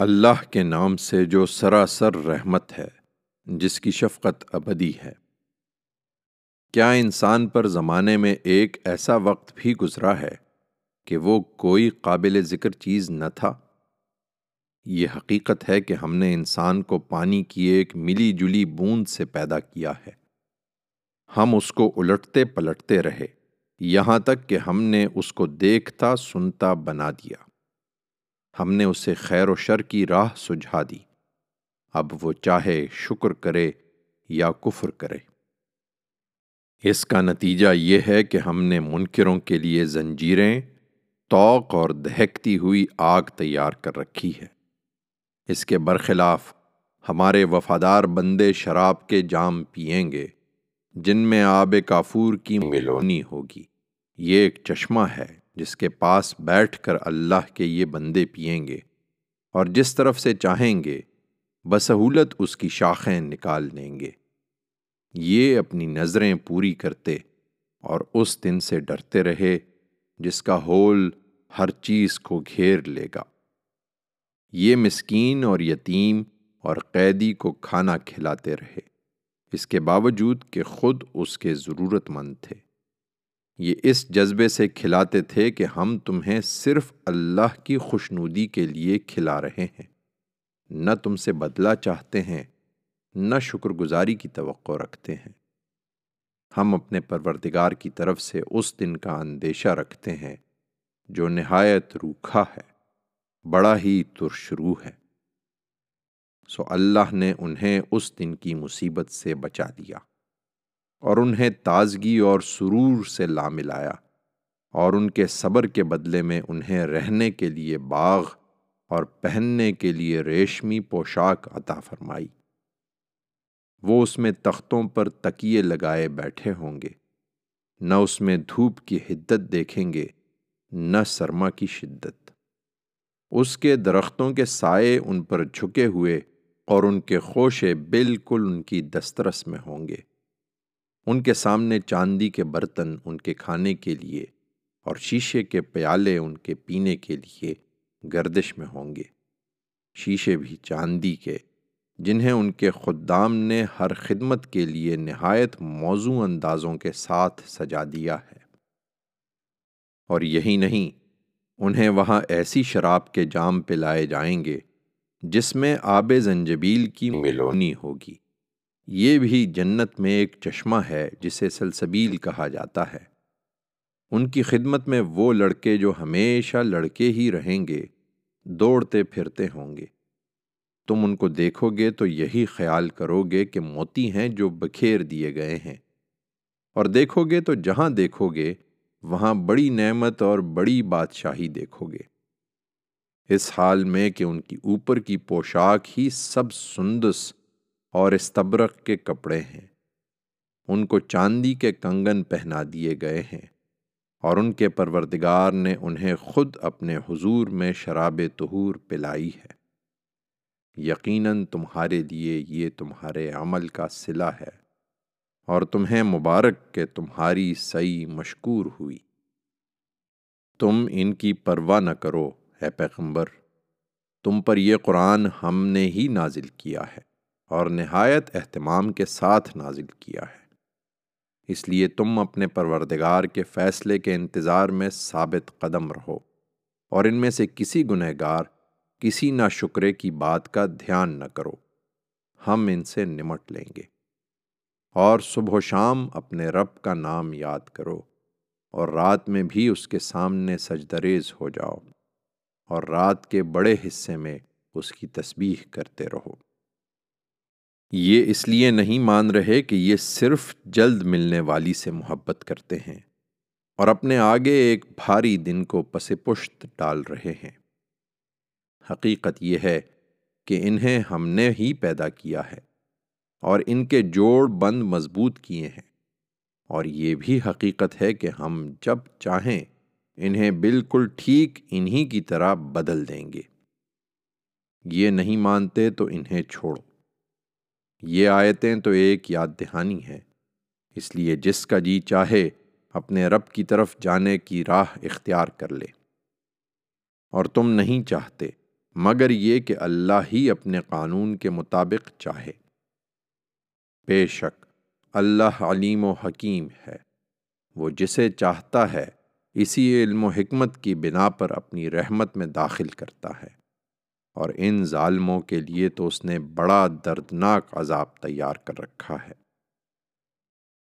اللہ کے نام سے جو سراسر رحمت ہے، جس کی شفقت ابدی ہے۔ کیا انسان پر زمانے میں ایک ایسا وقت بھی گزرا ہے کہ وہ کوئی قابل ذکر چیز نہ تھا؟ یہ حقیقت ہے کہ ہم نے انسان کو پانی کی ایک ملی جلی بوند سے پیدا کیا ہے۔ ہم اس کو الٹتے پلٹتے رہے، یہاں تک کہ ہم نے اس کو دیکھتا، سنتا بنا دیا۔ ہم نے اسے خیر و شر کی راہ سجھا دی۔ اب وہ چاہے شکر کرے یا کفر کرے۔ اس کا نتیجہ یہ ہے کہ ہم نے منکروں کے لیے زنجیریں، توق اور دہکتی ہوئی آگ تیار کر رکھی ہے۔ اس کے برخلاف ہمارے وفادار بندے شراب کے جام پئیں گے، جن میں آب کافور کی ملونی ہوگی۔ یہ ایک چشمہ ہے۔ جس کے پاس بیٹھ کر اللہ کے یہ بندے پئیں گے اور جس طرف سے چاہیں گے، بسہولت اس کی شاخیں نکال لیں گے۔ یہ اپنی نظریں پوری کرتے اور اس دن سے ڈرتے رہے جس کا ہول ہر چیز کو گھیر لے گا۔ یہ مسکین اور یتیم اور قیدی کو کھانا کھلاتے رہے، اس کے باوجود کہ خود اس کے ضرورت مند تھے۔ یہ اس جذبے سے کھلاتے تھے کہ ہم تمہیں صرف اللہ کی خوشنودی کے لیے کھلا رہے ہیں۔ نہ تم سے بدلہ چاہتے ہیں، نہ شکر گزاری کی توقع رکھتے ہیں۔ ہم اپنے پروردگار کی طرف سے اس دن کا اندیشہ رکھتے ہیں جو نہایت روکھا ہے، بڑا ہی ترشرو ہے۔ سو اللہ نے انہیں اس دن کی مصیبت سے بچا دیا۔ اور انہیں تازگی اور سرور سے لا ملایا اور ان کے صبر کے بدلے میں انہیں رہنے کے لیے باغ اور پہننے کے لیے ریشمی پوشاک عطا فرمائی۔ وہ اس میں تختوں پر تکیے لگائے بیٹھے ہوں گے۔ نہ اس میں دھوپ کی حدت دیکھیں گے، نہ سرما کی شدت۔ اس کے درختوں کے سائے ان پر جھکے ہوئے اور ان کے خوشے بالکل ان کی دسترس میں ہوں گے۔ ان کے سامنے چاندی کے برتن ان کے کھانے کے لیے اور شیشے کے پیالے ان کے پینے کے لیے گردش میں ہوں گے۔ شیشے بھی چاندی کے، جنہیں ان کے خدام نے ہر خدمت کے لیے نہایت موضوع اندازوں کے ساتھ سجا دیا ہے۔ اور یہی نہیں، انہیں وہاں ایسی شراب کے جام پلائے جائیں گے جس میں آب زنجبیل کی ملونی ہوگی۔ یہ بھی جنت میں ایک چشمہ ہے جسے سلسبیل کہا جاتا ہے۔ ان کی خدمت میں وہ لڑکے جو ہمیشہ لڑکے ہی رہیں گے، دوڑتے پھرتے ہوں گے۔ تم ان کو دیکھو گے تو یہی خیال کرو گے کہ موتی ہیں جو بکھیر دیے گئے ہیں۔ اور دیکھو گے تو جہاں دیکھو گے، وہاں بڑی نعمت اور بڑی بادشاہی دیکھو گے۔ اس حال میں کہ ان کی اوپر کی پوشاک ہی سب سندس اور استبرق کے کپڑے ہیں۔ ان کو چاندی کے کنگن پہنا دیے گئے ہیں اور ان کے پروردگار نے انہیں خود اپنے حضور میں شراب طہور پلائی ہے۔ یقیناً تمہارے لیے یہ تمہارے عمل کا صلہ ہے اور تمہیں مبارک کہ تمہاری سعی مشکور ہوئی۔ تم ان کی پرواہ نہ کرو، اے پیغمبر، تم پر یہ قرآن ہم نے ہی نازل کیا ہے۔ اور نہایت اہتمام کے ساتھ نازل کیا ہے۔ اس لیے تم اپنے پروردگار کے فیصلے کے انتظار میں ثابت قدم رہو اور ان میں سے کسی گنہ گار کسی نہ شکرے کی بات کا دھیان نہ کرو۔ ہم ان سے نمٹ لیں گے۔ اور صبح و شام اپنے رب کا نام یاد کرو اور رات میں بھی اس کے سامنے سجدریز ہو جاؤ اور رات کے بڑے حصے میں اس کی تسبیح کرتے رہو۔ یہ اس لیے نہیں مان رہے کہ یہ صرف جلد ملنے والی سے محبت کرتے ہیں اور اپنے آگے ایک بھاری دن کو پس پشت ڈال رہے ہیں۔ حقیقت یہ ہے کہ انہیں ہم نے ہی پیدا کیا ہے اور ان کے جوڑ بند مضبوط کیے ہیں۔ اور یہ بھی حقیقت ہے کہ ہم جب چاہیں انہیں بالکل ٹھیک انہی کی طرح بدل دیں گے۔ یہ نہیں مانتے تو انہیں چھوڑو۔ یہ آیتیں تو ایک یاد دہانی ہے اس لیے جس کا جی چاہے اپنے رب کی طرف جانے کی راہ اختیار کر لے۔ اور تم نہیں چاہتے، مگر یہ کہ اللہ ہی اپنے قانون کے مطابق چاہے۔ بے شک، اللہ علیم و حکیم ہے۔ وہ جسے چاہتا ہے، اسی علم و حکمت کی بنا پر اپنی رحمت میں داخل کرتا ہے۔ اور ان ظالموں کے لیے تو اس نے بڑا دردناک عذاب تیار کر رکھا ہے۔